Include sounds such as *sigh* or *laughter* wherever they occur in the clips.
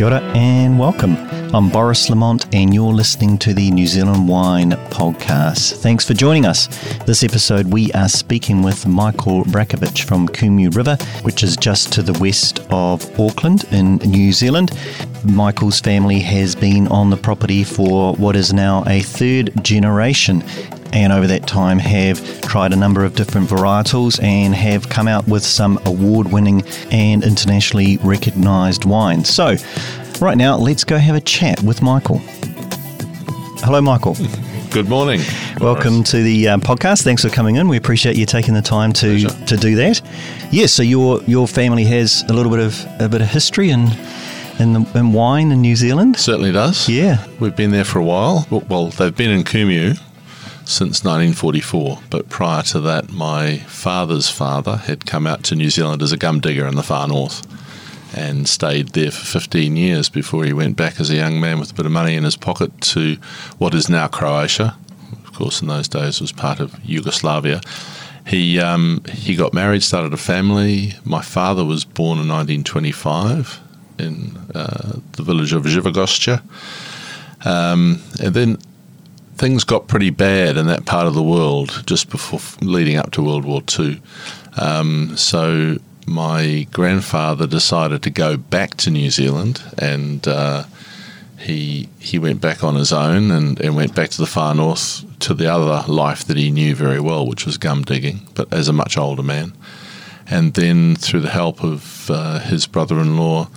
Kia ora and welcome. I'm Boris Lamont, and you're listening to the New Zealand Wine Podcast. Thanks for joining us. This episode, we are speaking with Michael Brajkovich from Kumeu River, which is just to the west of Auckland in New Zealand. Michael's family has been on the property for what is now a third generation and over that time have tried a number of different varietals and have come out with some award winning and internationally recognised wines. So, right now, let's go have a chat with Michael. Hello, Michael. *laughs* Good morning. Welcome Boris. to the um, podcast. Thanks for coming in. We appreciate you taking the time to Pleasure. to do that. Yes, so your your family has a little bit of a bit of history in in, the, in wine in New Zealand. Certainly does. Yeah. We've been there for a while. Well- they've been in Kumeu since 1944, but prior to that, my father's father had come out to New Zealand as a gum digger in the far north and stayed there for 15 years before he went back as a young man with a bit of money in his pocket to what is now Croatia. Of course, in those days was part of Yugoslavia. He um, he got married, started a family. My father was born in 1925 in uh, the village of Zivogošće. Um, and then things got pretty bad in that part of the world just before leading up to World War II. Um, so my grandfather decided to go back to New Zealand and uh, he he went back on his own and, and went back to the far north to the other life that he knew very well, which was gum digging, but as a much older man. And then through the help of uh, his brother-in-law,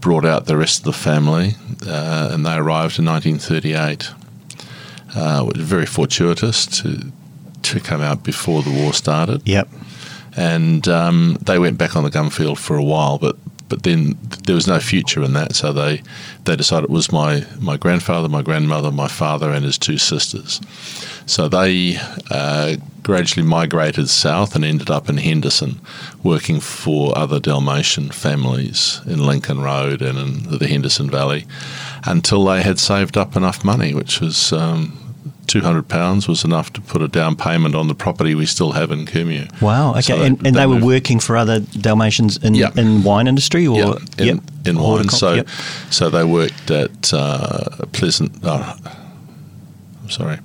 brought out the rest of the family, uh, and they arrived in 1938. Uh, was very fortuitous to to come out before the war started Yep. and um, they went back on the gum field for a while, but but then there was no future in that, so they they decided it was my my grandfather, my grandmother, my father, and his two sisters. So they uh, gradually migrated south and ended up in Henderson, working for other Dalmatian families in Lincoln Road and in the Henderson Valley, until they had saved up enough money, which was. Um, Two hundred pounds was enough to put a down payment on the property we still have in Kumeu. Wow. Okay. So and and they, were working for other Dalmatians in Yeah. in wine industry or yeah, in, Yep. in wine. So, yep. so they worked at uh, Pleasant. Oh, I'm sorry.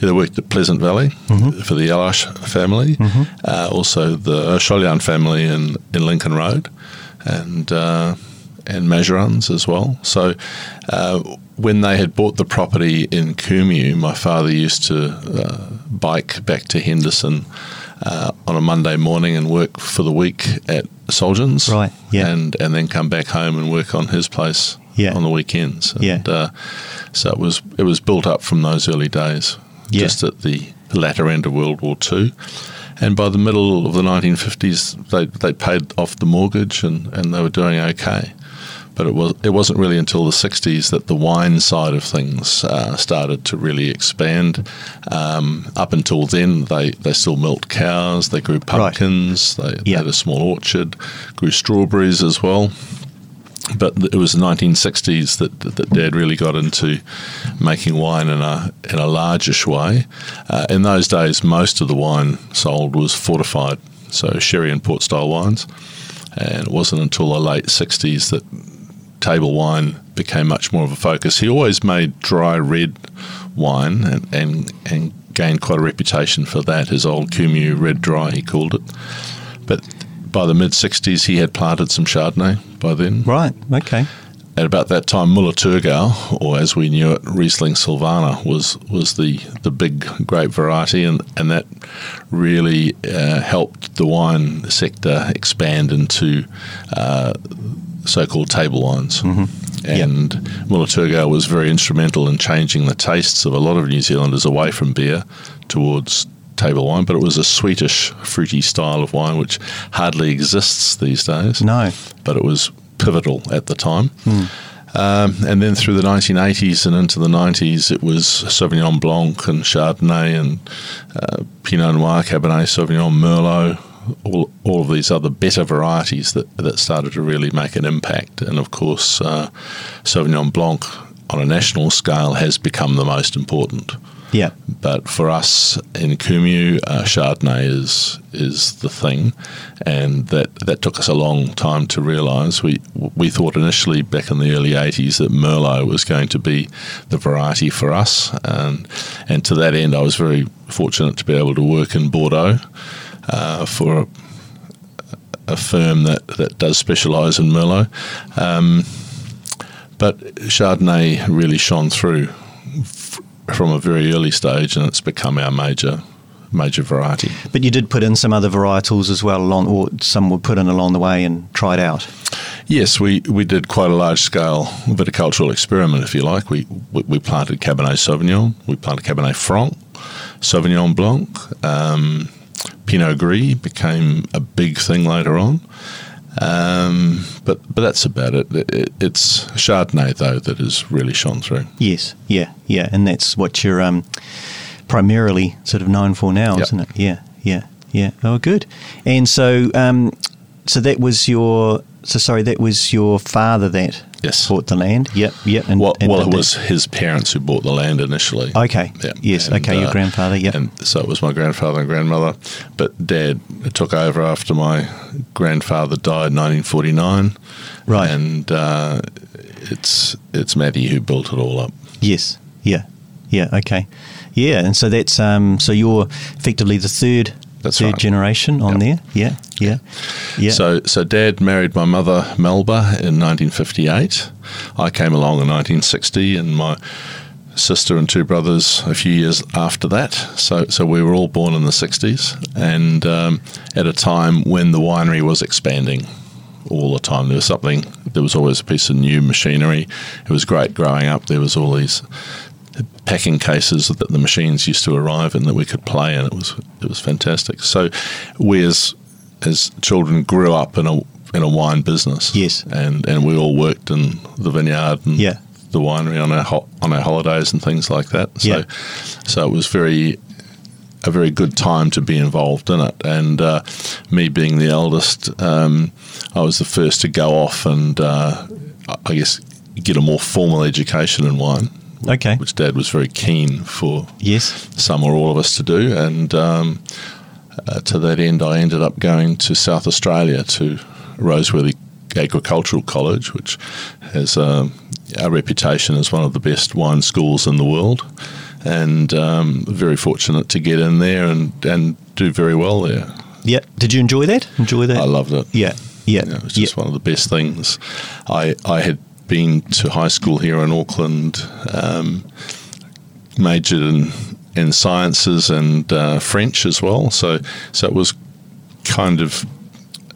Yeah, they worked at Pleasant Valley Mm-hmm. for the Yelas family. Uh, also, the Soljan family in, in Lincoln Road, and uh, and Mazurans as well. So. When they had bought the property in Kumeu, my father used to uh, bike back to Henderson uh, on a Monday morning and work for the week at Soljans Right, yeah. and and then come back home and work on his place Yeah. on the weekends. And, Yeah. Uh, so it was it was built up from those early days, Yeah. just at the latter end of World War Two. And by the middle of the 1950s, they they paid off the mortgage and, and they were doing okay. But it was it wasn't really until the 60s that the wine side of things uh, started to really expand. Um, up until then, they, they still milked cows, they grew pumpkins, they, they Yeah. had a small orchard, grew strawberries as well but it was the 1960s that, that, that Dad really got into making wine in a in a largish way. Uh, in those days, most of the wine sold was fortified, so sherry and port style wines, and it wasn't until the late 60s that table wine became much more of a focus. He always made dry red wine and and, and gained quite a reputation for that. His old Kumeu Red Dry, he called it, but. By the mid 60s, he had planted some Chardonnay by then. Right. Okay. At about that time, Muller Thurgau, or as we knew it, Riesling Silvaner, was was the, the big grape variety, and, and that really uh, helped the wine sector expand into uh, so-called table wines. And Muller Thurgau was very instrumental in changing the tastes of a lot of New Zealanders away from beer towards table wine, but it was a sweetish, fruity style of wine which hardly exists these days No. but it was pivotal at the time. Um, and then through the 1980s and into the 90s, it was Sauvignon Blanc and Chardonnay and uh, Pinot Noir, Cabernet Sauvignon, Merlot, all, all of these other better varieties that, that started to really make an impact. And of course, uh, Sauvignon Blanc on a national scale has become the most important. Yeah. But for us in Kumeu, uh, Chardonnay is is the thing, and that that took us a long time to realise. We we thought initially back in the early '80s that Merlot was going to be the variety for us, and and to that end, I was very fortunate to be able to work in Bordeaux uh, for. A, a firm that, that does specialise in Merlot. Um, but Chardonnay really shone through f- from a very early stage, and it's become our major major variety. But you did put in some other varietals as well, along, or some were put in along the way and tried out. Yes, we, we did quite a large scale viticultural experiment, if you like. We, we, we planted Cabernet Sauvignon, we planted Cabernet Franc, Sauvignon Blanc, um, Pinot Gris became a big thing later on. Um, but but that's about it. It, it. It's Chardonnay though that has really shone through. Yes, yeah, yeah, and that's what you're um, primarily sort of known for now, Yep. isn't it? Yeah, yeah, yeah. Oh, good. And so, um, so that was your. So sorry, that was your father that Yes. bought the land. Yep, yep. And, Well, and well it that. was his parents who bought the land initially. Okay. Yeah, Yes. and, okay. your uh, grandfather. Yep. And so it was my grandfather and grandmother. But dad took over after my grandfather died in 1949. Right. And uh, it's it's Matty who built it all up. Yes. Yeah. Yeah. Okay. Yeah. And so that's um. So you're effectively the third. That's third right. generation on Yep. there. Yeah. Yeah. Yeah. So, so Dad married my mother Melba in 1958. I came along in 1960, and my sister and two brothers a few years after that. So, so we were all born in the 60s, and um, at a time when the winery was expanding all the time. There was something. There was always a piece of new machinery. It was great growing up. There was all these packing cases that the machines used to arrive in that we could play in. It was it was fantastic. So we as as children grew up in a in a wine business. Yes. and and we all worked in the vineyard and Yeah. the winery on our ho- on our holidays and things like that. So Yeah. so it was very a very good time to be involved in it. And uh, me being the eldest, um, I was the first to go off and uh, I guess get a more formal education in wine. Okay. Which Dad was very keen for yes. some or all of us to do. And um, uh, to that end, I ended up going to South Australia to Roseworthy Agricultural College, which has um, a reputation as one of the best wine schools in the world. And um, very fortunate to get in there and, and do very well there. Yeah. Did you enjoy that? Enjoy that? I loved it. Yeah. Yeah. It was yeah. just one of the best things. I I had been to high school here in Auckland, um, majored in in sciences and uh, French as well. So so it was kind of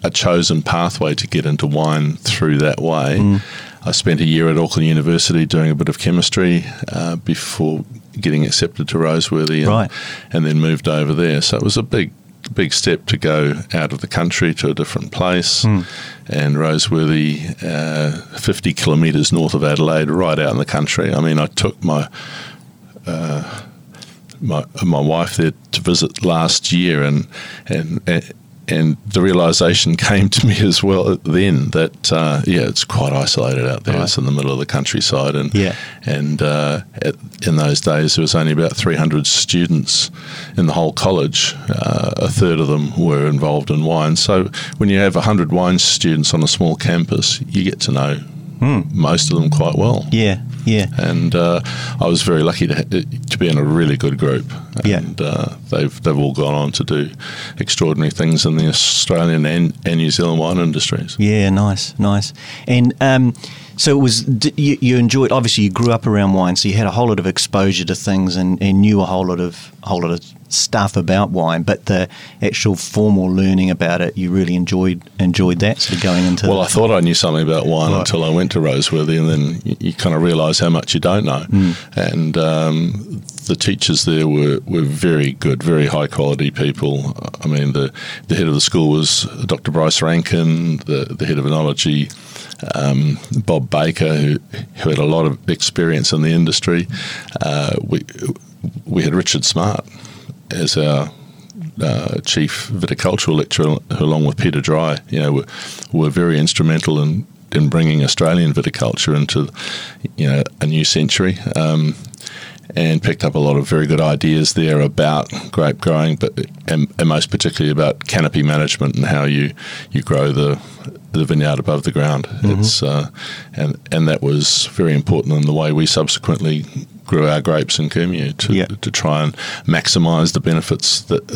a chosen pathway to get into wine through that way. Mm. I spent a year at Auckland University doing a bit of chemistry uh, before getting accepted to Roseworthy, and, Right. and then moved over there. So it was a big, big step to go out of the country to a different place. Hmm. And Roseworthy, uh, 50 kilometres north of Adelaide, right out in the country. I mean, I took my uh, my my wife there to visit last year, and and. And the realization came to me as well then that uh, yeah, it's quite isolated out there. Right. It's in the middle of the countryside, and Yeah. and uh, at, in those days there was only about 300 students in the whole college. Uh, a third of them were involved in wine. So when you have 100 wine students on a small campus, you get to know most of them quite well. Yeah. Yeah. And uh, I was very lucky to to be in a really good group. Yeah. And uh, they've they've all gone on to do extraordinary things in the Australian and, and New Zealand wine industries. Yeah, nice, nice. And um, so it was. You, you enjoyed. Obviously, you grew up around wine, so you had a whole lot of exposure to things and, and knew a whole lot of whole lot of stuff about wine. But the actual formal learning about it, you really enjoyed enjoyed that. Sort of going into. Well, I thought I knew something about wine Right. until I went to Roseworthy, and then you, you kind of realise how much you don't know. Mm. And um, the teachers there were, were very good, very high quality people. I mean, the, the head of the school was Dr. Bryce Rankine, the, the head of enology, um, Bob Baker, who, who had a lot of experience in the industry. Uh, we, we had Richard Smart as our uh, chief viticultural lecturer, along with Peter Dry, you know, were, were very instrumental in, in bringing Australian viticulture into, you know, a new century. Um, and picked up a lot of very good ideas there about grape growing, but and, and most particularly about canopy management and how you you grow the the vineyard above the ground. Mm-hmm. It's uh, and and that was very important in the way we subsequently grew our grapes in Kumeu to yeah. to try and maximise the benefits that,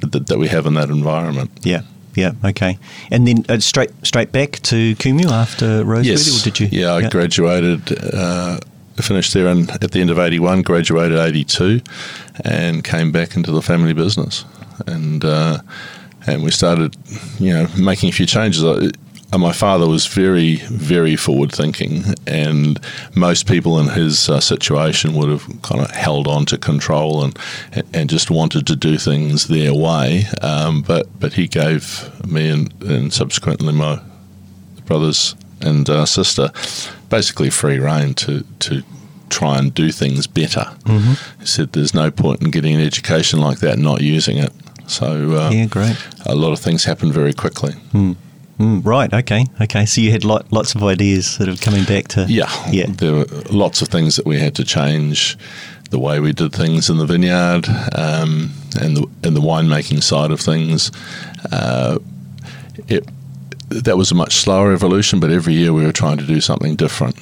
that, that we have in that environment. Yeah. Yeah. Okay. And then uh, straight straight back to Kumeu after Roseworthy, yes. or did you? Yeah, I yeah. graduated. Uh, finished there in, at the end of 81, graduated 82, and came back into the family business. And uh, and we started, you know, making a few changes. And my father was very, very forward thinking, and most people in his uh, situation would have kind of held on to control and and just wanted to do things their way. Um, but but he gave me and, and subsequently my brothers and uh, sister basically free reign to to try and do things better. Mm-hmm. He said, "There's no point in getting an education like that and not using it." So uh, yeah, great. A lot of things happened very quickly. Mm. Mm, right. Okay. Okay. So you had lot, lots of ideas sort of coming back to. Yeah. Yeah. There were lots of things that we had to change, the way we did things in the vineyard, um, and the and the winemaking side of things. Uh, it that was a much slower evolution, but every year we were trying to do something different.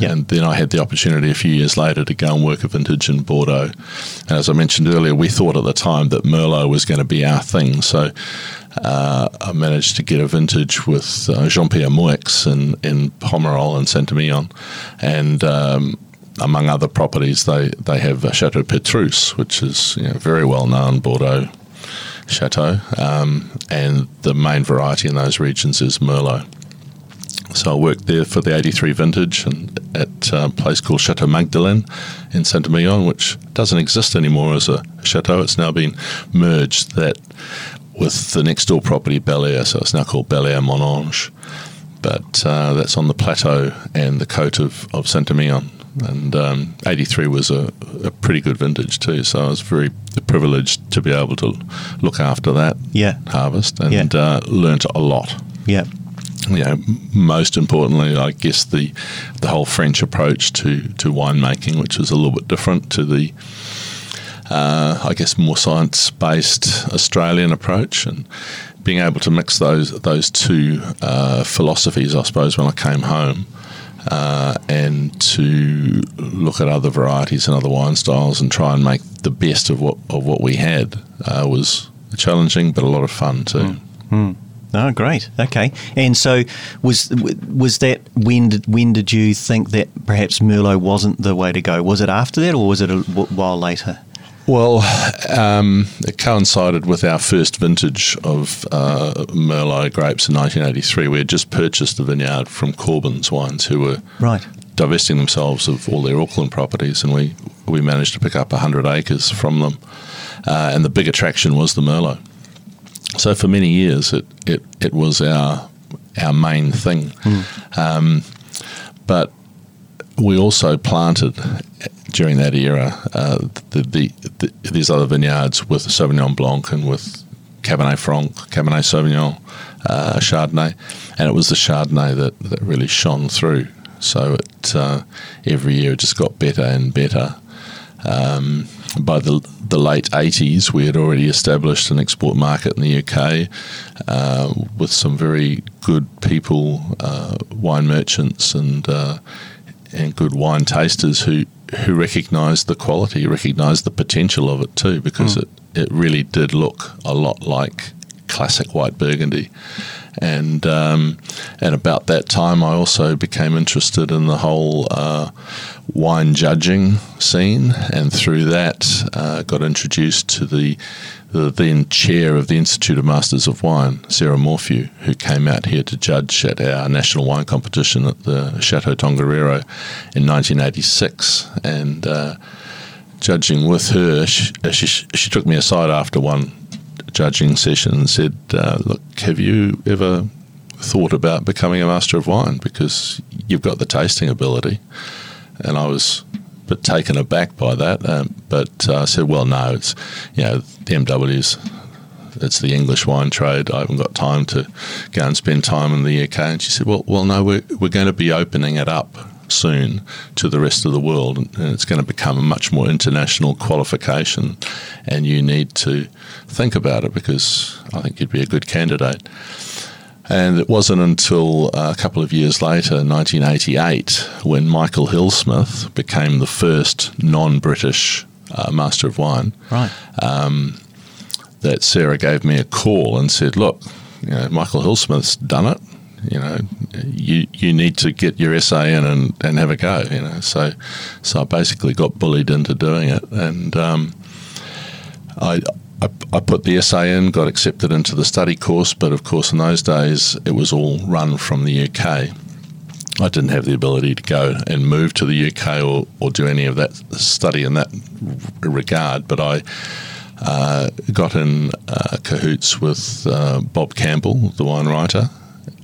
And then I had the opportunity a few years later to go and work a vintage in Bordeaux. And as I mentioned earlier, we thought at the time that Merlot was going to be our thing. So uh, I managed to get a vintage with uh, Jean Pierre Moueix in, in Pomerol and Saint-Emilion. And um, among other properties, they, they have Chateau Petrus, which is you know, very well known Bordeaux chateau. Um, and the main variety in those regions is Merlot. So I worked there for the 83 vintage and at a place called Chateau Magdelaine in Saint-Emilion, which doesn't exist anymore as a chateau. It's now been merged. That with the next door property, Bel so it's now called Bel Monange. But uh, that's on the plateau and the coat of, of Saint Emilion. And um, 83 was a, a, pretty good vintage too, so I was very privileged to be able to look after that yeah. harvest and yeah. uh, learnt a lot. Yeah. You know, most importantly, I guess the the whole French approach to, to winemaking, which is a little bit different to the uh, I guess, more science based Australian approach and being able to mix those those two uh, philosophies, I suppose, when I came home. Uh, and to look at other varieties and other wine styles and try and make the best of what of what we had uh, was challenging, but a lot of fun too. Mm. Mm. Oh, great. Okay. And so, was was that when did when did you think that perhaps Merlot wasn't the way to go? Was it after that, or was it a while later? Well, um, it coincided with our first vintage of uh, Merlot grapes in 1983. We had just purchased the vineyard from Corbans Wines, who were right. divesting themselves of all their Auckland properties, and we, we managed to pick up 100 acres from them. Uh, and the big attraction was the Merlot. So for many years, it, it, it was our our main thing. Mm. Um, but we also planted during that era uh, the, the, the, these other vineyards with Sauvignon Blanc and with Cabernet Franc, Cabernet Sauvignon, uh, Chardonnay, and it was the Chardonnay that, that really shone through. So it uh, every year it just got better and better. Um, by the the late 80s, we had already established an export market in the UK uh, with some very good people, uh, wine merchants, and uh, and good wine tasters who who recognised the quality, recognised the potential of it too, because mm. it it really did look a lot like classic white Burgundy. And um, and about that time, I also became interested in the whole uh, wine judging scene, and through that, uh, got introduced to the the then chair of the Institute of Masters of Wine, Sarah Morphew, who came out here to judge at our national wine competition at the Chateau Tongariro in 1986. And uh, judging with her, she, she, she, took me aside after one judging session and said, uh, Look, have you ever thought about becoming a Master of Wine? Because you've got the tasting ability. And I was bit taken aback by that. Um, but uh, I said, well, no, it's you know the MW's. It's the English wine trade. I haven't got time to go and spend time in the UK. And she said, "Well, well, no, we're we're going to be opening it up soon to the rest of the world, and it's going to become a much more international qualification, and you need to think about it because I think you'd be a good candidate. And it wasn't until a couple of years later, 1988, when Michael Hill Smith became the first non British uh, Master of Wine. Right. Um, that Sarah gave me a call and said, Look, you know, Michael Hill Smith's done it. You know, you you need to get your essay in and, and have a go. You know, so so I basically got bullied into doing it, and um, I I, I, put the essay in, got accepted into the study course, but of course, in those days, it was all run from the UK. I didn't have the ability to go and move to the UK or, or do any of that study in that regard, but I uh, got in uh, cahoots with uh, Bob Campbell, the wine writer.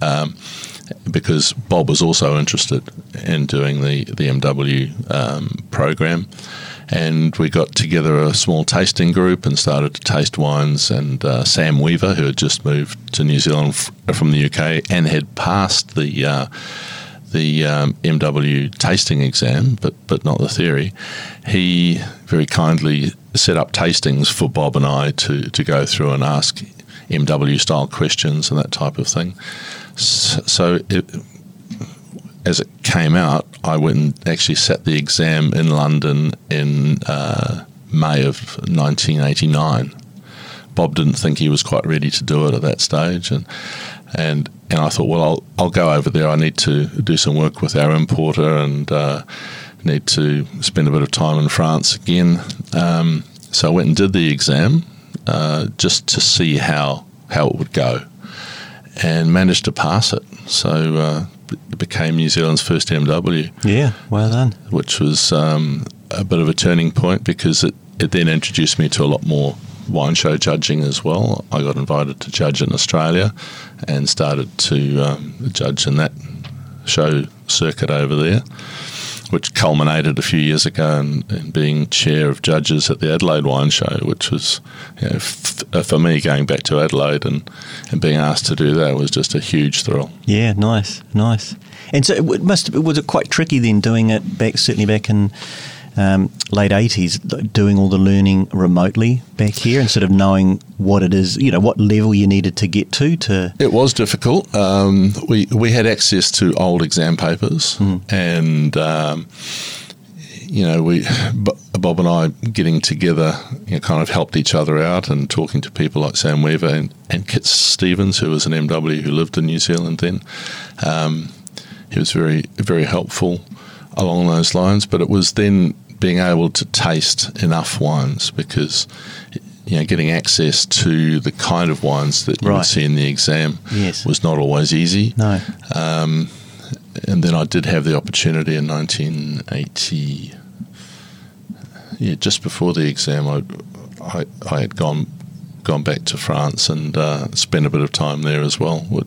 Um, because Bob was also interested in doing the, the MW um, program and we got together a small tasting group and started to taste wines. And uh, Sam Weaver, who had just moved to New Zealand f- from the UK and had passed the uh, the um, MW tasting exam, but but not the theory, he very kindly set up tastings for Bob and I to to go through and ask MW style questions and that type of thing. So, it, as it came out, I went and actually sat the exam in London in uh, May of 1989. Bob didn't think he was quite ready to do it at that stage, and and and I thought, well, I'll I'll go over there. I need to do some work with our importer and uh, need to spend a bit of time in France again. Um, so I went and did the exam uh, just to see how how it would go, and managed to pass it. So uh, it became New Zealand's first MW. Yeah, well done. Which was um, a bit of a turning point because it, it then introduced me to a lot more wine show judging as well. I got invited to judge in Australia and started to um, judge in that show circuit over there which culminated a few years ago in, in, being chair of judges at the Adelaide Wine Show, which was, you know, f- for me going back to Adelaide and, and being asked to do that was just a huge thrill. Yeah, nice, nice. And so it must was it quite tricky then doing it back certainly back in um, late 80s doing all the learning remotely back here instead of knowing what it is, you know, what level you needed to get to to It was difficult. Um, we we had access to old exam papers mm. and um, you know, we Bob and I getting together, you know, kind of helped each other out and talking to people like Sam Weaver and, and Kit Stevens, who was an MW who lived in New Zealand then. Um, he was very very helpful along those lines. But it was then being able to taste enough wines because you know getting access to the kind of wines that you right. would see in the exam yes. was not always easy. No. Um, and then I did have the opportunity in 1980. Yeah, just before the exam, I, I, I had gone gone back to France and uh, spent a bit of time there as well. With,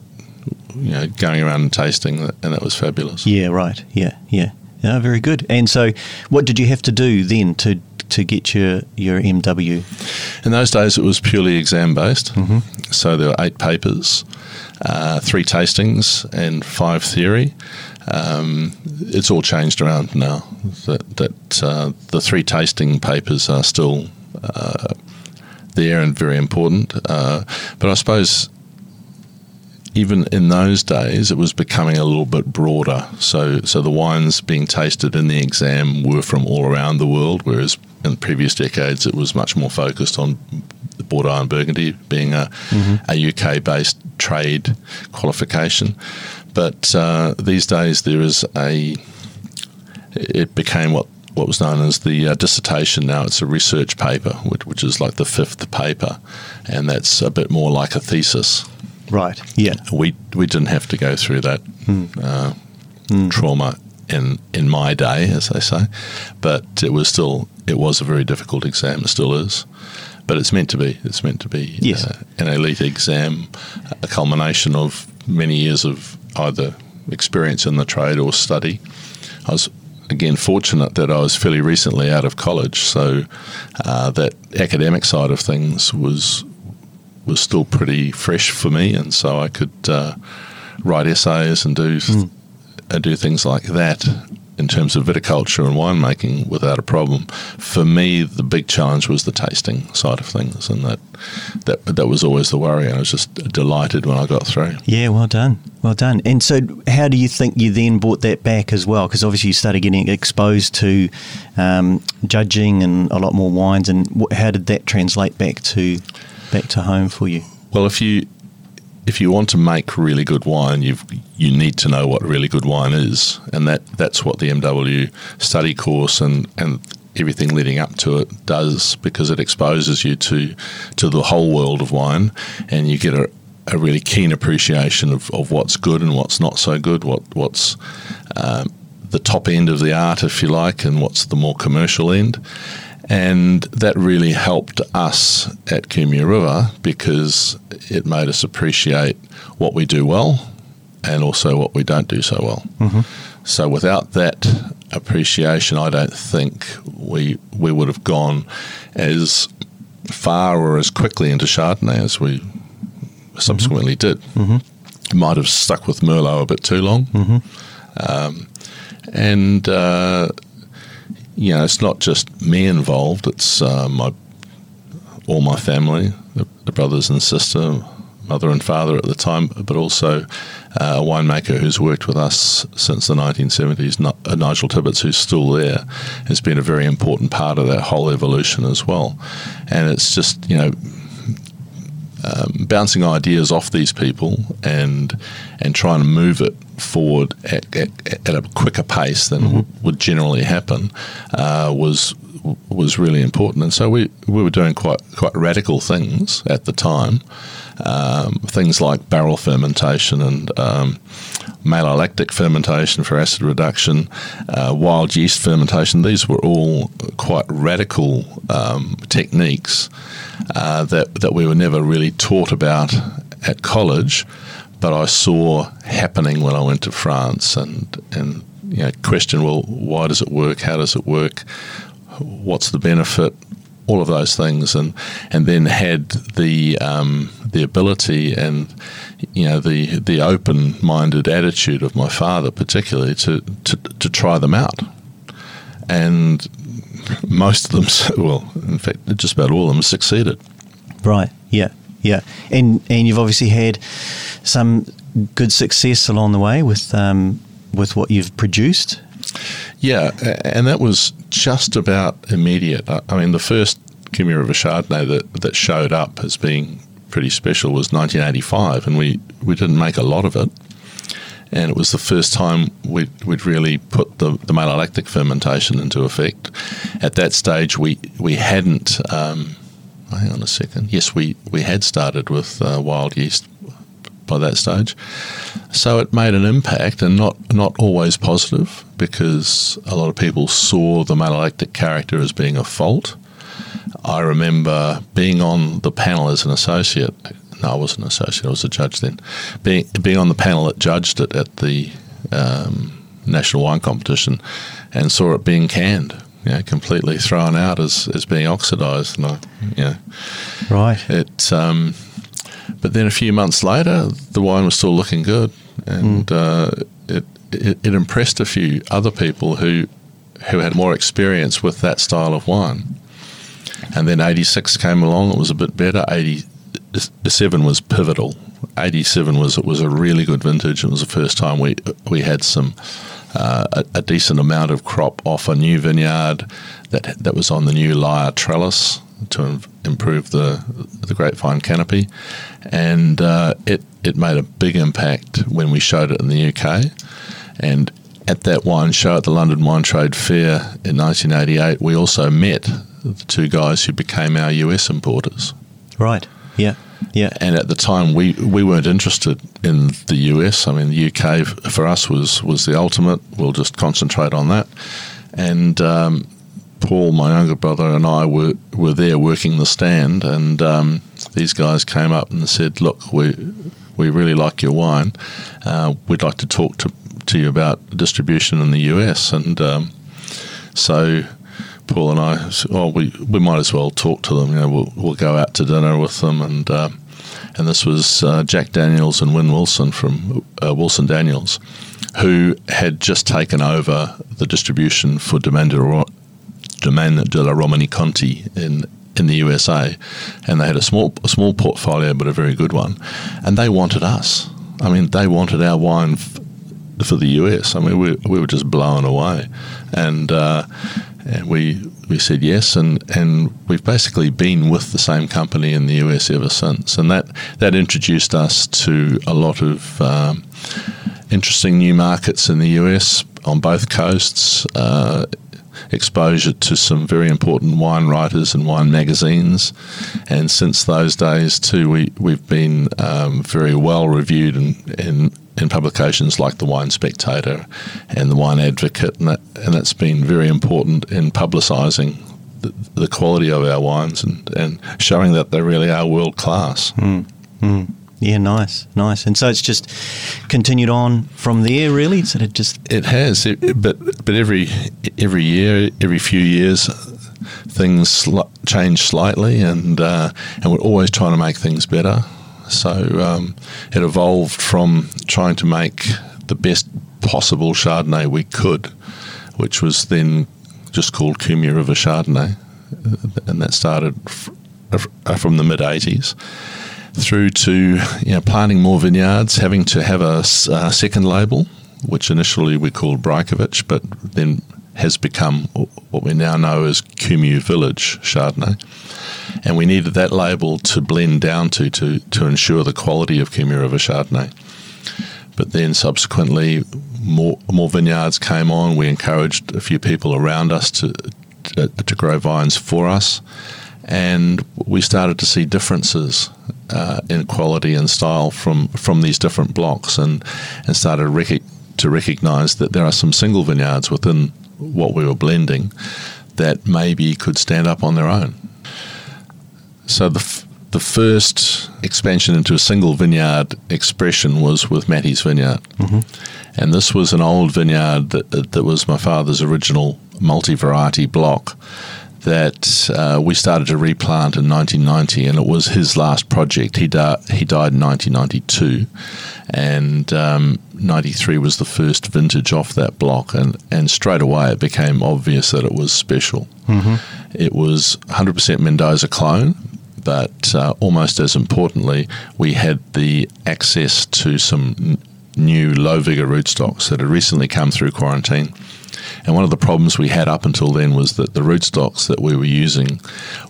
you know, going around and tasting, and that was fabulous. Yeah, right. Yeah, yeah. Yeah, very good. And so, what did you have to do then to to get your your MW? In those days, it was purely exam based. Mm-hmm. So there were eight papers, uh, three tastings, and five theory. Um, it's all changed around now. That that uh, the three tasting papers are still uh, there and very important. Uh, but I suppose even in those days, it was becoming a little bit broader. So, so the wines being tasted in the exam were from all around the world, whereas in previous decades it was much more focused on the Bordeaux and Burgundy being a, mm-hmm. a UK based trade qualification. But uh, these days there is a, it became what what was known as the uh, dissertation. Now it's a research paper, which, which, is like the fifth paper, and that's a bit more like a thesis. Right. Yeah. We we didn't have to go through that mm. Uh, mm. trauma in in my day, as they say, but it was still it was a very difficult exam. It still is, but it's meant to be. It's meant to be yes. uh, an elite exam, a culmination of many years of either experience in the trade or study. I was again fortunate that I was fairly recently out of college, so uh, that academic side of things was was still pretty fresh for me, and so I could uh, write essays and do mm. and do things like that in terms of viticulture and winemaking without a problem. For me, the big challenge was the tasting side of things, and that that that was always the worry. And I was just delighted when I got through. Yeah, well done, well done. And so, how do you think you then brought that back as well? Because obviously, you started getting exposed to um, judging and a lot more wines. And how did that translate back to back to home for you? Well, if you if you want to make really good wine, you you need to know what really good wine is, and that that's what the MW study course and and everything leading up to it does because it exposes you to to the whole world of wine, and you get a, a really keen appreciation of, of what's good and what's not so good, what what's um, the top end of the art, if you like, and what's the more commercial end. And that really helped us at Kumeu River because it made us appreciate what we do well and also what we don't do so well. Mm-hmm. So without that appreciation, I don't think we we would have gone as far or as quickly into Chardonnay as we subsequently mm-hmm. did. Mm-hmm. Might have stuck with Merlot a bit too long. Mm-hmm. Um, and uh, you know, it's not just me involved. It's uh, my all my family, the, the, brothers and sister, mother and father at the time, but also uh, a winemaker who's worked with us since the 1970s, uh, Nigel Tibbets, who's still there, has been a very important part of that whole evolution as well. And it's just you know um, bouncing ideas off these people and and trying to move it forward at, at, at a quicker pace than mm-hmm. would, would generally happen uh, was was really important. And so we, we were doing quite quite radical things at the time, um, things like barrel fermentation and um, malolactic fermentation for acid reduction, uh, wild yeast fermentation. These were all quite radical um, techniques uh, that that we were never really taught about at college, but I saw happening when I went to France and and you know question well why does it work how does it work what's the benefit all of those things and and then had the um, the ability and you know the the open minded attitude of my father particularly to, to to try them out and most of them, *laughs* well, in fact, just about all of them succeeded. Right. Yeah. Yeah. And and you've obviously had some good success along the way with um, with what you've produced. Yeah, and that was just about immediate. I mean, the first Kumeu River Chardonnay that that showed up as being pretty special was 1985, and we we didn't make a lot of it and it was the first time we'd, we'd really put the, the malolactic fermentation into effect. At that stage, we we hadn't. Um, hang on a second. Yes, we, we had started with uh, wild yeast by that stage, so it made an impact, and not not always positive because a lot of people saw the malolactic character as being a fault. I remember being on the panel as an associate no, I wasn't an associate. I was a judge then. Being being on the panel that judged it at the um, national wine competition, and saw it being canned. You know, completely thrown out as, as being oxidised. And I, you know, right. It. Um, but then a few months later, the wine was still looking good, and mm. uh, it, it it impressed a few other people who who had more experience with that style of wine. And then 86 came along, it was a bit better. Eighty seven was pivotal. Eighty seven was it was a really good vintage. It was the first time we we had some uh, a, a, decent amount of crop off a new vineyard that that was on the new lyre trellis to improve the the grapevine canopy, and uh, it it made a big impact when we showed it in the UK, and at that wine show at the London Wine Trade Fair in 1988, we also met the two guys who became our US importers. Right. Yeah. Yeah. And at the time, we, we weren't interested in the US. I mean, the UK for us was, was the ultimate. We'll just concentrate on that. And um, Paul, my younger brother, and I were, were there working the stand. And um, these guys came up and said, Look, we, we really like your wine. Uh, we'd like to talk to, to you about distribution in the US. And um, so Paul and I, well, we, we might as well talk to them. You know, we'll, we'll go out to dinner with them, and uh, and this was uh, Jack Daniels and Win Wilson from uh, Wilson Daniels, who had just taken over the distribution for Domaine de, la Romanée-Conti in in the USA, and they had a small a small portfolio, but a very good one, and they wanted us. I mean, they wanted our wine f- for the US. I mean, we, we were just blown away, and uh, and we we said yes, and, and we've basically been with the same company in the US ever since, and that that introduced us to a lot of um, interesting new markets in the US on both coasts. Uh, exposure to some very important wine writers and wine magazines. And since those days, too, we, we've been um, very well reviewed in, in, publications like the Wine Spectator and the Wine Advocate. And, that, and that's been very important in publicising the, the, quality of our wines and, and showing that they really are world class. Mm. Mm. Yeah, nice, nice. And so it's just continued on from there, really. So it just it has, it, but but every every year, every few years, things sl- change slightly, and uh, and we're always trying to make things better. So um, it evolved from trying to make the best possible Chardonnay we could, which was then just called Kumeu River Chardonnay, uh, and that started f- uh, uh, from the mid '80s through to you know, planting more vineyards, having to have a, second label, which initially we called Brajkovich, but then has become what we now know as Kumeu Village Chardonnay. And we needed that label to blend down to to, to ensure the quality of Kumeu River Chardonnay. But then subsequently, more more vineyards came on. We encouraged a few people around us to to, to grow vines for us, and we started to see differences uh, in quality and style from from these different blocks, and and started rec- to recognise that there are some single vineyards within what we were blending that maybe could stand up on their own. So the f- the first expansion into a single vineyard expression was with Matty's Vineyard, mm-hmm. and this was an old vineyard that that was my father's original multi variety block that uh, we started to replant in 1990, and it was his last project. He, di- he died in 1992, and um, 93 was the first vintage off that block, and, and straight away it became obvious that it was special. Mm-hmm. It was 100% Mendoza clone, but uh, almost as importantly, we had the access to some n- new low vigor rootstocks that had recently come through quarantine and one of the problems we had up until then was that the rootstocks that we were using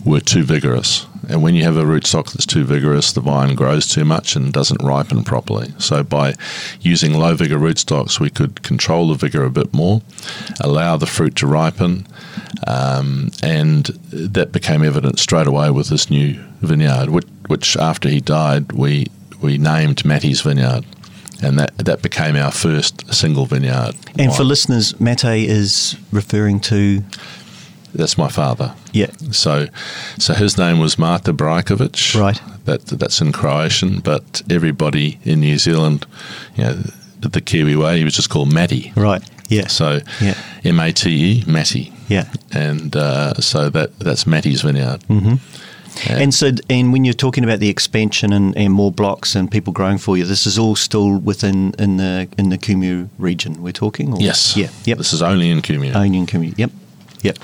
were too vigorous. And when you have a rootstock that's too vigorous, the vine grows too much and doesn't ripen properly. So by using low vigor rootstocks, we could control the vigor a bit more, allow the fruit to ripen, um, and that became evident straight away with this new vineyard, which, which after he died, we we named Matty's Vineyard and that that became our first single vineyard. And for listeners, Mate is referring to. That's my father. Yeah. So, so his name was Mate Brajkovich. Right. That that's in Croatian, but everybody in New Zealand, you know, the Kiwi way, he was just called Matty. Right. Yeah. So, yeah. M A T E, Matty. Yeah. And uh, so that that's Matty's vineyard. Mm-hmm. Yeah. And so, and when you're talking about the expansion and, and more blocks and people growing for you, this is all still within in the in the Kumeu region. We're talking. Or? Yes. Yeah. Yep. This is only in Kumeu. Only in Kumeu. Yep. Yep.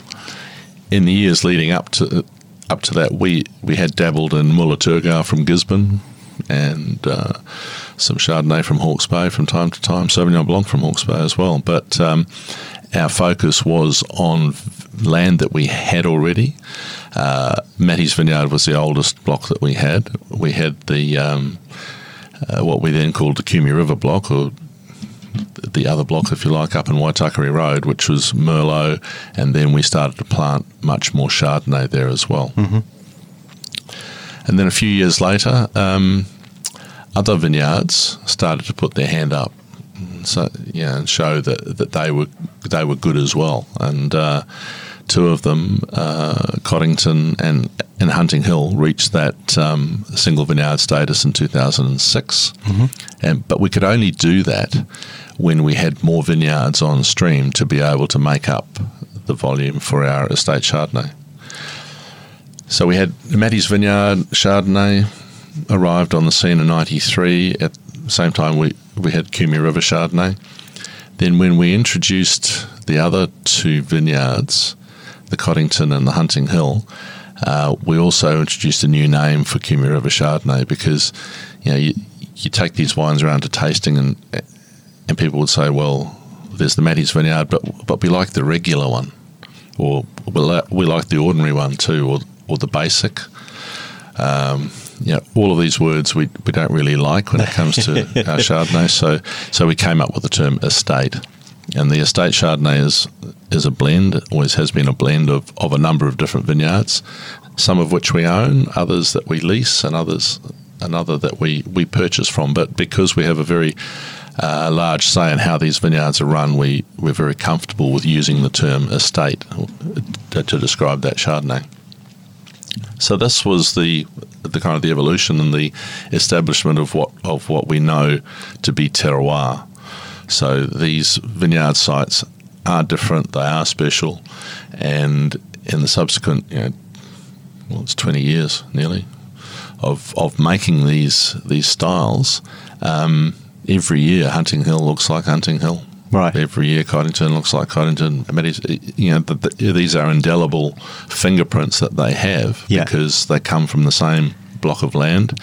In the years leading up to up to that, we we had dabbled in Muller from Gisborne and uh, some Chardonnay from Hawke's Bay from time to time, Sauvignon Blanc from Hawke's Bay as well. But um, our focus was on land that we had already. Uh, Matty's Vineyard was the oldest block that we had. We had the um, uh, what we then called the Kumeu River block, or the other block, if you like, up in Waitakere Road, which was Merlot, and then we started to plant much more Chardonnay there as well. Mm-hmm. And then a few years later, um, other vineyards started to put their hand up, so yeah, and show that, that they were they were good as well. And uh, two of them, uh, Coddington and and Hunting Hill, reached that um, single vineyard status in 2006. Mm-hmm. And but we could only do that when we had more vineyards on stream to be able to make up the volume for our estate Chardonnay. So we had Matty's Vineyard Chardonnay arrived on the scene in '93. At the same time, we we had Kumeu River Chardonnay. Then, when we introduced the other two vineyards, the Coddington and the Hunting Hill, uh, we also introduced a new name for Kumeu River Chardonnay because you know you, you take these wines around to tasting and and people would say, well, there's the Mattie's Vineyard, but but we like the regular one, or we like the ordinary one too, or or the basic. Um, you know, all of these words we, we don't really like when it comes to *laughs* our Chardonnay. So so we came up with the term estate, and the estate Chardonnay is is a blend, always has been a blend of, of a number of different vineyards, some of which we own, others that we lease, and others another that we, we purchase from. But because we have a very uh, large say in how these vineyards are run, we, we're very comfortable with using the term estate to, to describe that Chardonnay. So this was the the kind of the evolution and the establishment of what of what we know to be terroir. So these vineyard sites are different, they are special, and in the subsequent, you know, well, it's twenty years nearly of of making these these styles. Um, every year, Hunting Hill looks like Hunting Hill. Right. Every year, Coddington looks like Coddington. I mean, you know, the, the, these are indelible fingerprints that they have yeah. because they come from the same block of land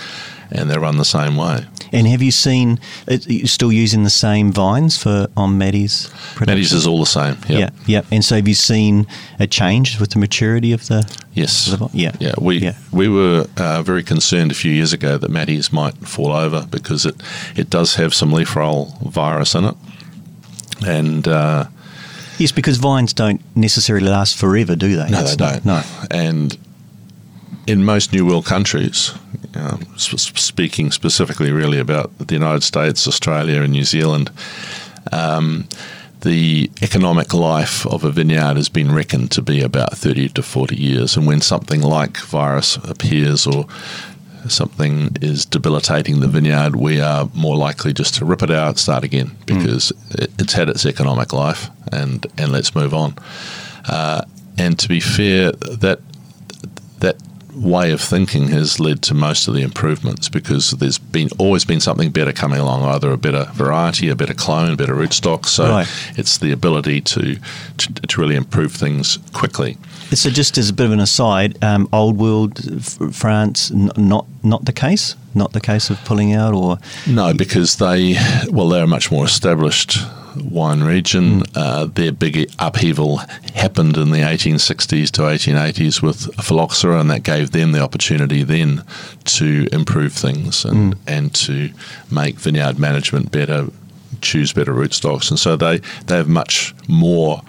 and they're run the same way. And have you seen? You're still using the same vines for on Mate's. Mate's is all the same. Yep. Yeah, yeah. And so have you seen a change with the maturity of the? Yes. The, yeah. Yeah. We yeah. we were uh, very concerned a few years ago that Mate's might fall over because it it does have some leaf roll virus in it, and. Uh, yes, because vines don't necessarily last forever, do they? No, they don't. No. And in most New World countries, um, speaking specifically really about the United States, Australia, and New Zealand, um, the economic life of a vineyard has been reckoned to be about 30 to 40 years. And when something like virus appears or something is debilitating the vineyard, we are more likely just to rip it out, start again, hmm. because mm. it, it's had its economic life, and and let's move on. Uh, and to be fair, that that way of thinking has led to most of the improvements because there's been always been something better coming along, either a better variety, a better clone, better rootstock. So right. it's the ability to, to, to really improve things quickly. So just as a bit of an aside, um, old world France n- not not the case, not the case of pulling out, or no, because they well they're much more established wine region. Mm. Uh, their big upheaval happened in the 1860s to 1880s with phylloxera, and that gave them the opportunity then to improve things and, mm. and to make vineyard management better, choose better rootstocks. And so they, they have much more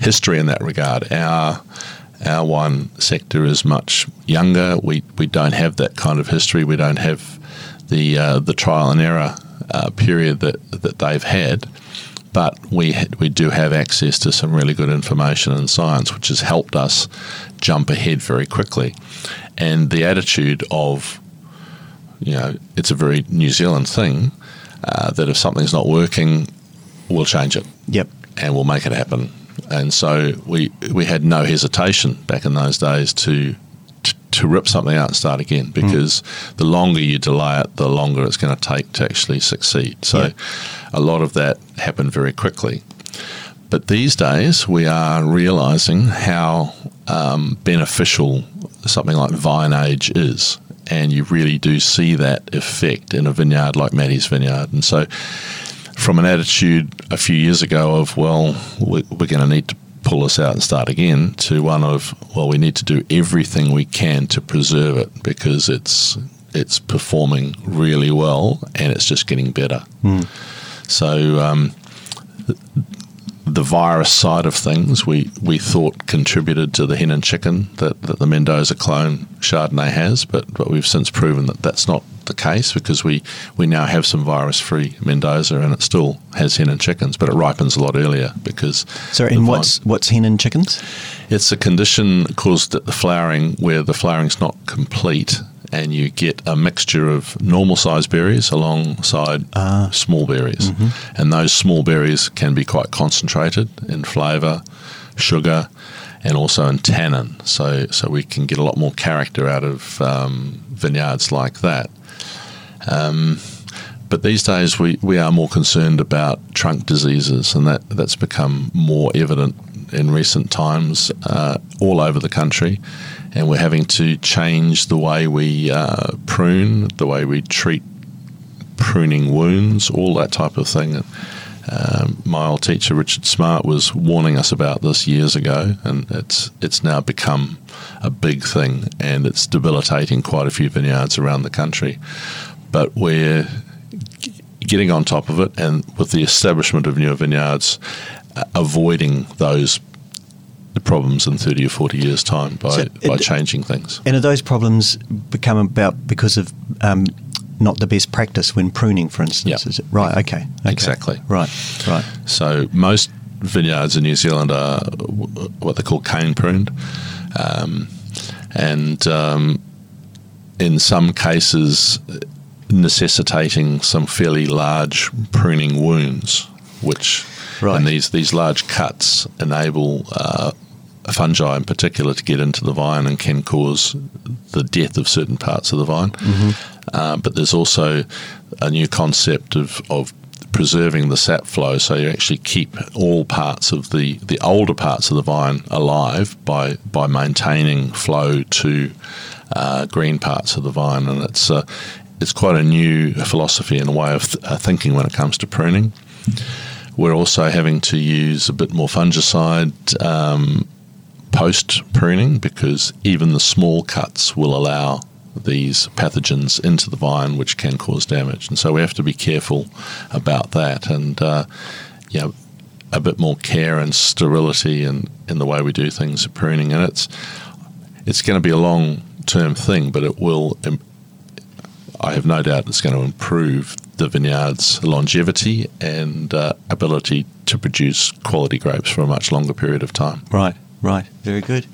history in that regard. Our our wine sector is much younger. We we don't have that kind of history. We don't have the uh, the trial and error uh, period that that they've had but we we do have access to some really good information and science, which has helped us jump ahead very quickly. And the attitude of, you know, it's a very New Zealand thing uh, that if something's not working, we'll change it. Yep. And we'll make it happen. And so we we had no hesitation back in those days to to rip something out and start again because mm. the longer you delay it, the longer it's going to take to actually succeed. So, yeah. a lot of that happened very quickly. But these days, we are realizing how um, beneficial something like vine age is. And you really do see that effect in a vineyard like Mate's Vineyard. And so, from an attitude a few years ago of, well, we're, we're going to need to pull us out and start again to one of well we need to do everything we can to preserve it because it's it's performing really well and it's just getting better. Mm. So um, the virus side of things we, we thought contributed to the hen and chicken that, that the Mendoza clone Chardonnay has, but, but we've since proven that that's not the case because we, we now have some virus free Mendoza and it still has hen and chickens, but it ripens a lot earlier because. So, and what's, what's hen and chickens? It's a condition caused at the flowering where the flowering's not complete and you get a mixture of normal sized berries alongside uh, small berries. Mm-hmm. And those small berries can be quite concentrated in flavour, sugar, and also in tannin. So, so we can get a lot more character out of um, vineyards like that. Um, but these days we, we are more concerned about trunk diseases, and that, that's become more evident in recent times uh, all over the country. And we're having to change the way we uh, prune, the way we treat pruning wounds, all that type of thing. Um, my old teacher Richard Smart was warning us about this years ago, and it's it's now become a big thing, and it's debilitating quite a few vineyards around the country. But we're getting on top of it, and with the establishment of newer vineyards, avoiding those problems in 30 or 40 years' time by, so by changing things. And are those problems become about because of um, not the best practice when pruning, for instance? Yep. Is it right? Okay. okay. Exactly. Right. Right. So most vineyards in New Zealand are what they call cane pruned, um, and um, in some cases necessitating some fairly large pruning wounds, which right. and these these large cuts enable uh, fungi in particular to get into the vine and can cause the death of certain parts of the vine. Mm-hmm. Uh, but there's also a new concept of, of preserving the sap flow, so you actually keep all parts of the, the older parts of the vine alive by by maintaining flow to uh, green parts of the vine, and it's uh, it's quite a new philosophy and a way of th- uh, thinking when it comes to pruning. We're also having to use a bit more fungicide um, post pruning because even the small cuts will allow these pathogens into the vine, which can cause damage. And so we have to be careful about that and, uh, you know, a bit more care and sterility in, in the way we do things at pruning. And it's, it's going to be a long term thing, but it will, I have no doubt it's going to improve the vineyard's longevity and uh, ability to produce quality grapes for a much longer period of time. Right, right, very good.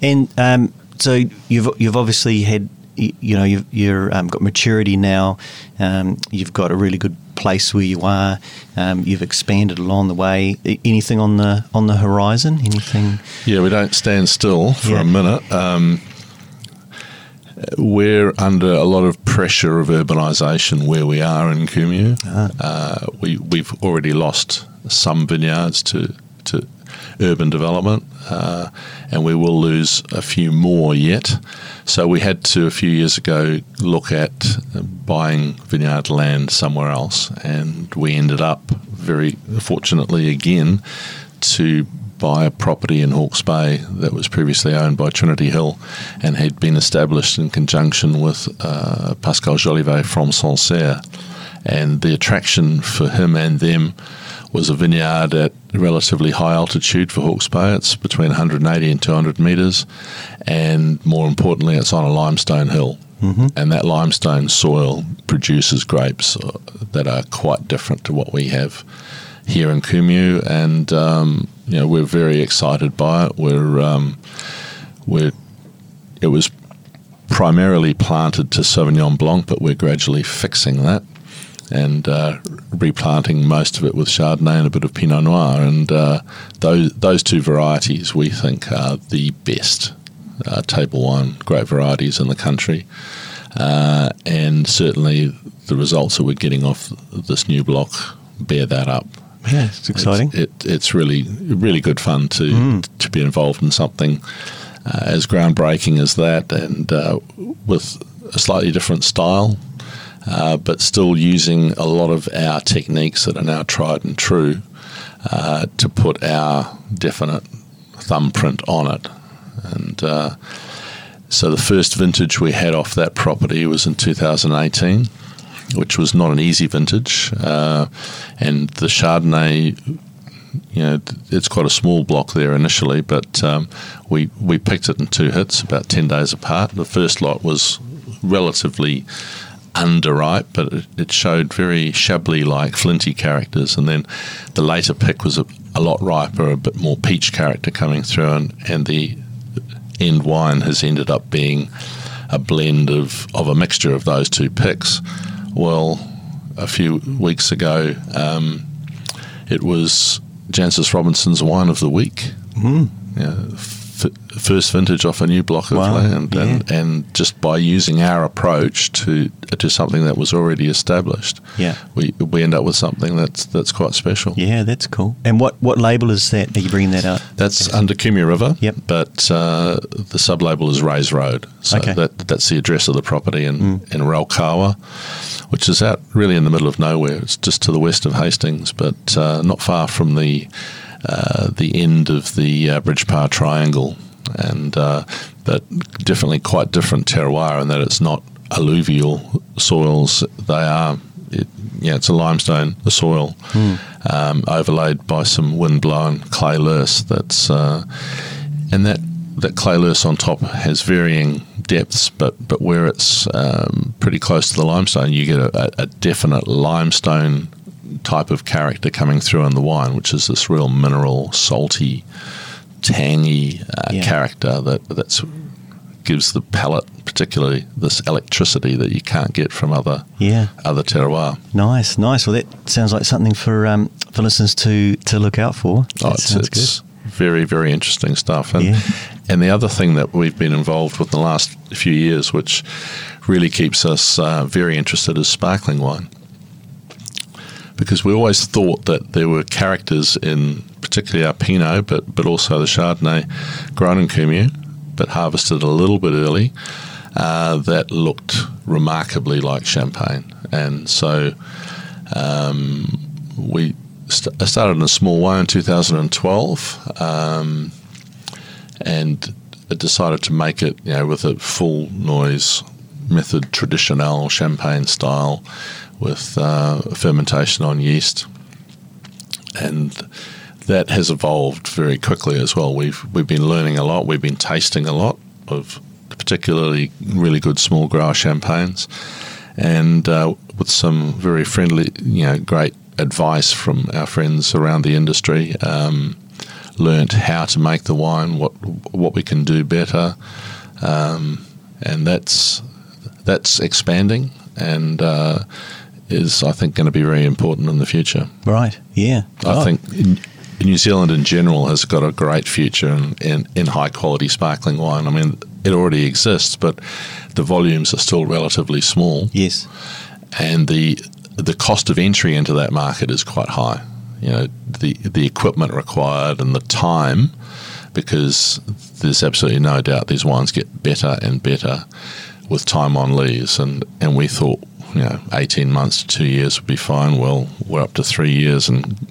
And um, so you've you've obviously had you know you've you're, um, got maturity now. Um, you've got a really good place where you are. Um, you've expanded along the way. Anything on the on the horizon? Anything? Yeah, we don't stand still for yeah. a minute. Um, we're under a lot of pressure of urbanisation where we are in Kumeu. Ah. Uh, we we've already lost some vineyards to to urban development, uh, and we will lose a few more yet. So we had to a few years ago look at buying vineyard land somewhere else, and we ended up very fortunately again to buy a property in Hawke's Bay that was previously owned by Trinity Hill and had been established in conjunction with uh, Pascal Jolivet from Sancerre. And the attraction for him and them was a vineyard at relatively high altitude for Hawke's Bay. It's between 180 and 200 metres, and more importantly, it's on a limestone hill. Mm-hmm. And that limestone soil produces grapes uh, that are quite different to what we have here in Kumeu, and um, you know we're very excited by it. We're um, we're it was primarily planted to Sauvignon Blanc, but we're gradually fixing that and uh, replanting most of it with Chardonnay and a bit of Pinot Noir. And uh, those those two varieties we think are the best uh, table wine grape varieties in the country. Uh, and certainly the results that we're getting off this new block bear that up. Yeah, it's exciting. It's, it, it's really really good fun to mm. to be involved in something uh, as groundbreaking as that, and uh, with a slightly different style, uh, but still using a lot of our techniques that are now tried and true uh, to put our definite thumbprint on it. And uh, so the first vintage we had off that property was in 2018 which was not an easy vintage. Uh, and the Chardonnay, you know, it's quite a small block there initially, but um, we we picked it in two hits, about ten days apart. The first lot was relatively underripe, but it, it showed very Chablis like flinty characters, and then the later pick was a, a lot riper, a bit more peach character coming through, and, and the end wine has ended up being a blend of, of a mixture of those two picks. Well, a few weeks ago, um, it was Jancis Robinson's Wine of the Week. Mm. First vintage off a new block of Wow, land, and, yeah. and just by using our approach to to something that was already established, Yeah. we we end up with something that's that's quite special. Yeah, that's cool. And what, what label is that? Are you bringing that up? That's under Kumeu River. Yep. But uh, the sub label is Rays Road. So Okay. Mm. that that's the address of the property in, in Raukawa, which is out really in the middle of nowhere. It's just to the west of Hastings, but uh, not far from the the end of the uh, Bridge Pa Triangle. And uh, but definitely quite different terroir in that it's not alluvial soils. They are, it, yeah, it's a limestone soil um, overlaid by some wind-blown clay loess. That's uh, and that that clay loess on top has varying depths, but but where it's um, pretty close to the limestone, you get a, a definite limestone type of character coming through in the wine, which is this real mineral, salty, tangy uh, Yeah. character that that's gives the palate particularly this electricity that you can't get from other Yeah. other terroir. Nice, nice. Well, that sounds like something for um, for listeners to, to look out for. Oh, it's, sounds it's very, very interesting stuff. And, Yeah. and the other thing that we've been involved with in the last few years, which really keeps us uh, very interested, is sparkling wine. Because we always thought that there were characters in particularly our Pinot, but, but also the Chardonnay grown in Kumeu, but harvested a little bit early, uh, that looked remarkably like champagne. And so um, we st- I started in a small way in 2012, um, and decided to make it, you know, with a full noise method, traditional champagne style, with uh, fermentation on yeast, and that has evolved very quickly as well. We've we've been learning a lot. We've been tasting a lot of particularly really good small grower champagnes, and uh, with some very friendly, you know, great advice from our friends around the industry. Um, learnt how to make the wine, what what we can do better, um, and that's that's expanding and uh, is I think going to be very important in the future. Right. Yeah. I Oh, think in, New Zealand in general has got a great future in, in, in high quality sparkling wine. I mean, it already exists, but the volumes are still relatively small, Yes. and the the cost of entry into that market is quite high. You know, the the equipment required and the time, because there's absolutely no doubt these wines get better and better with time on lees, and and we thought. You know, eighteen months to two years would be fine. Well, we're up to three years, and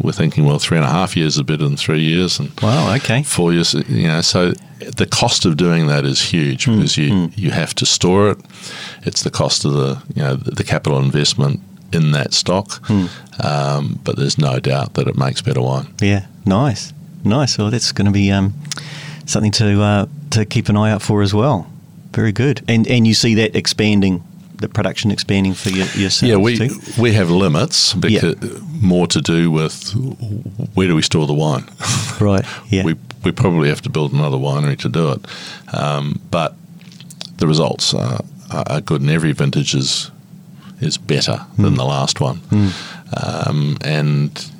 we're thinking, well, three and a half years is better than three years, and Wow. Okay. four years. You know, so the cost of doing that is huge because you you have to store it. It's the cost of the you know the, the capital investment in that stock, um, but there's no doubt that it makes better wine. Yeah. Nice. Nice. Well, that's going to be um, something to uh, to keep an eye out for as well. Very good. And and you see that expanding, the production expanding for your yourselves Yeah, we too. we have limits because more to do with where do we store the wine. *laughs* Right. Yeah. we we probably have to build another winery to do it, um, but the results are, are good, and every vintage is is better than the last one. Um, and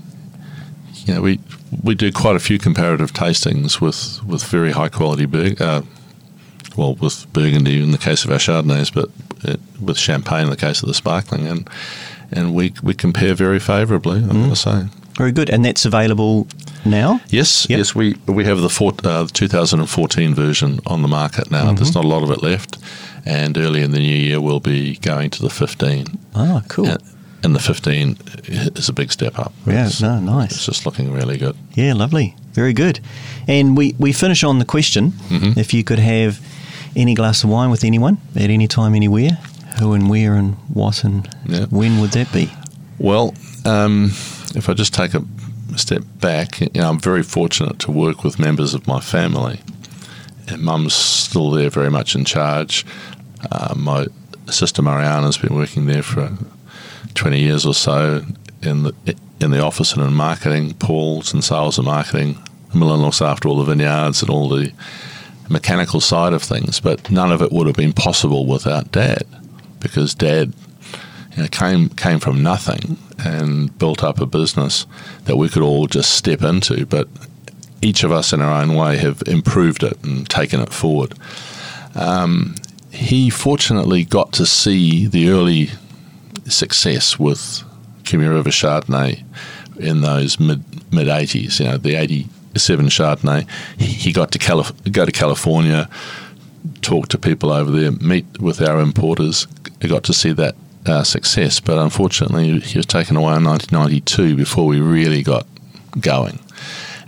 you know, we we do quite a few comparative tastings with with very high quality Burg, uh, well, with Burgundy in the case of our Chardonnays, but uh, with Champagne in the case of the sparkling, and and we we compare very favourably. I'm going to say. Very good. And that's available now. Yes, Yep. yes, we we have the four, uh, 2014 version on the market now. There's not a lot of it left, and early in the new year we'll be going to the 15. Oh, cool. And, and the 15 is a big step up. Yeah, It's, no, nice. it's just looking really good. Yeah, lovely. Very good. And we, we finish on the question Mhm. if you could have any glass of wine with anyone at any time, anywhere, who and where and what and Yeah. when would that be? Well, um, if I just take a step back, you know, I'm very fortunate to work with members of my family. And Mum's still there, very much in charge. Uh, my sister Mariana's been working there for 20 years or so in the in the office and in marketing. Paul's in sales and marketing. Milan looks after all the vineyards and all the mechanical side of things. But none of it would have been possible without Dad, because Dad you know, came came from nothing and built up a business that we could all just step into. But each of us in our own way have improved it and taken it forward. Um, he fortunately got to see the early success with Kumeu River Chardonnay in those mid mid 80s, you know, the 87 Chardonnay. He, he got to Calif- go to California, talk to people over there, meet with our importers. He got to see that uh, success, but unfortunately, he was taken away in 1992 before we really got going.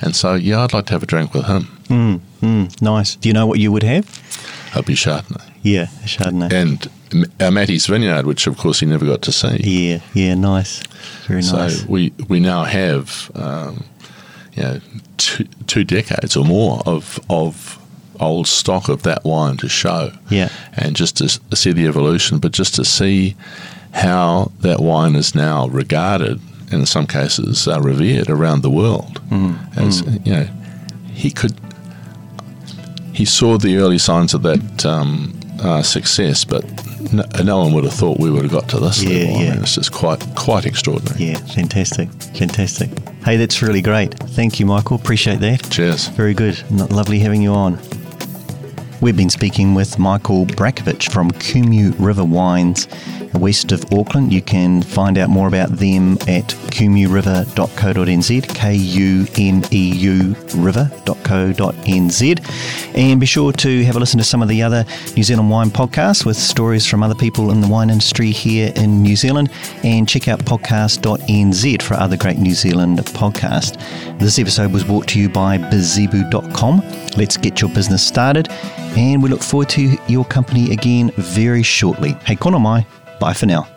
And so, yeah, I'd like to have a drink with him. Mm, mm, nice. Do you know what you would have? I'd be Chardonnay. Yeah, Chardonnay. And our Mate's Vineyard, which of course he never got to see. Yeah, yeah, nice. Very nice. so we we now have, um, you know, two, two decades or more of of old stock of that wine to show. Yeah. And just to see the evolution, but just to see how that wine is now regarded, and in some cases uh, revered around the world. Mm. As mm. you know, he could. He saw the early signs of that um, uh, success, but no, no, one would have thought we would have got to this yeah, level. Yeah. I mean, it's just quite quite extraordinary. Yeah, fantastic, fantastic. Hey, that's really great. Thank you, Michael. Appreciate that. Cheers. Very good. Lovely having you on. We've been speaking with Michael Brajkovich from Kumeu River Wines west of Auckland. You can find out more about them at kumeuriver.co.nz, K U M E U river.co.nz. And be sure to have a listen to some of the other New Zealand wine podcasts with stories from other people in the wine industry here in New Zealand. And check out podcast.nz for other great New Zealand podcasts. This episode was brought to you by bizebu.com. Let's get your business started. And we look forward to your company again very shortly. Hey, kono mai. Bye for now.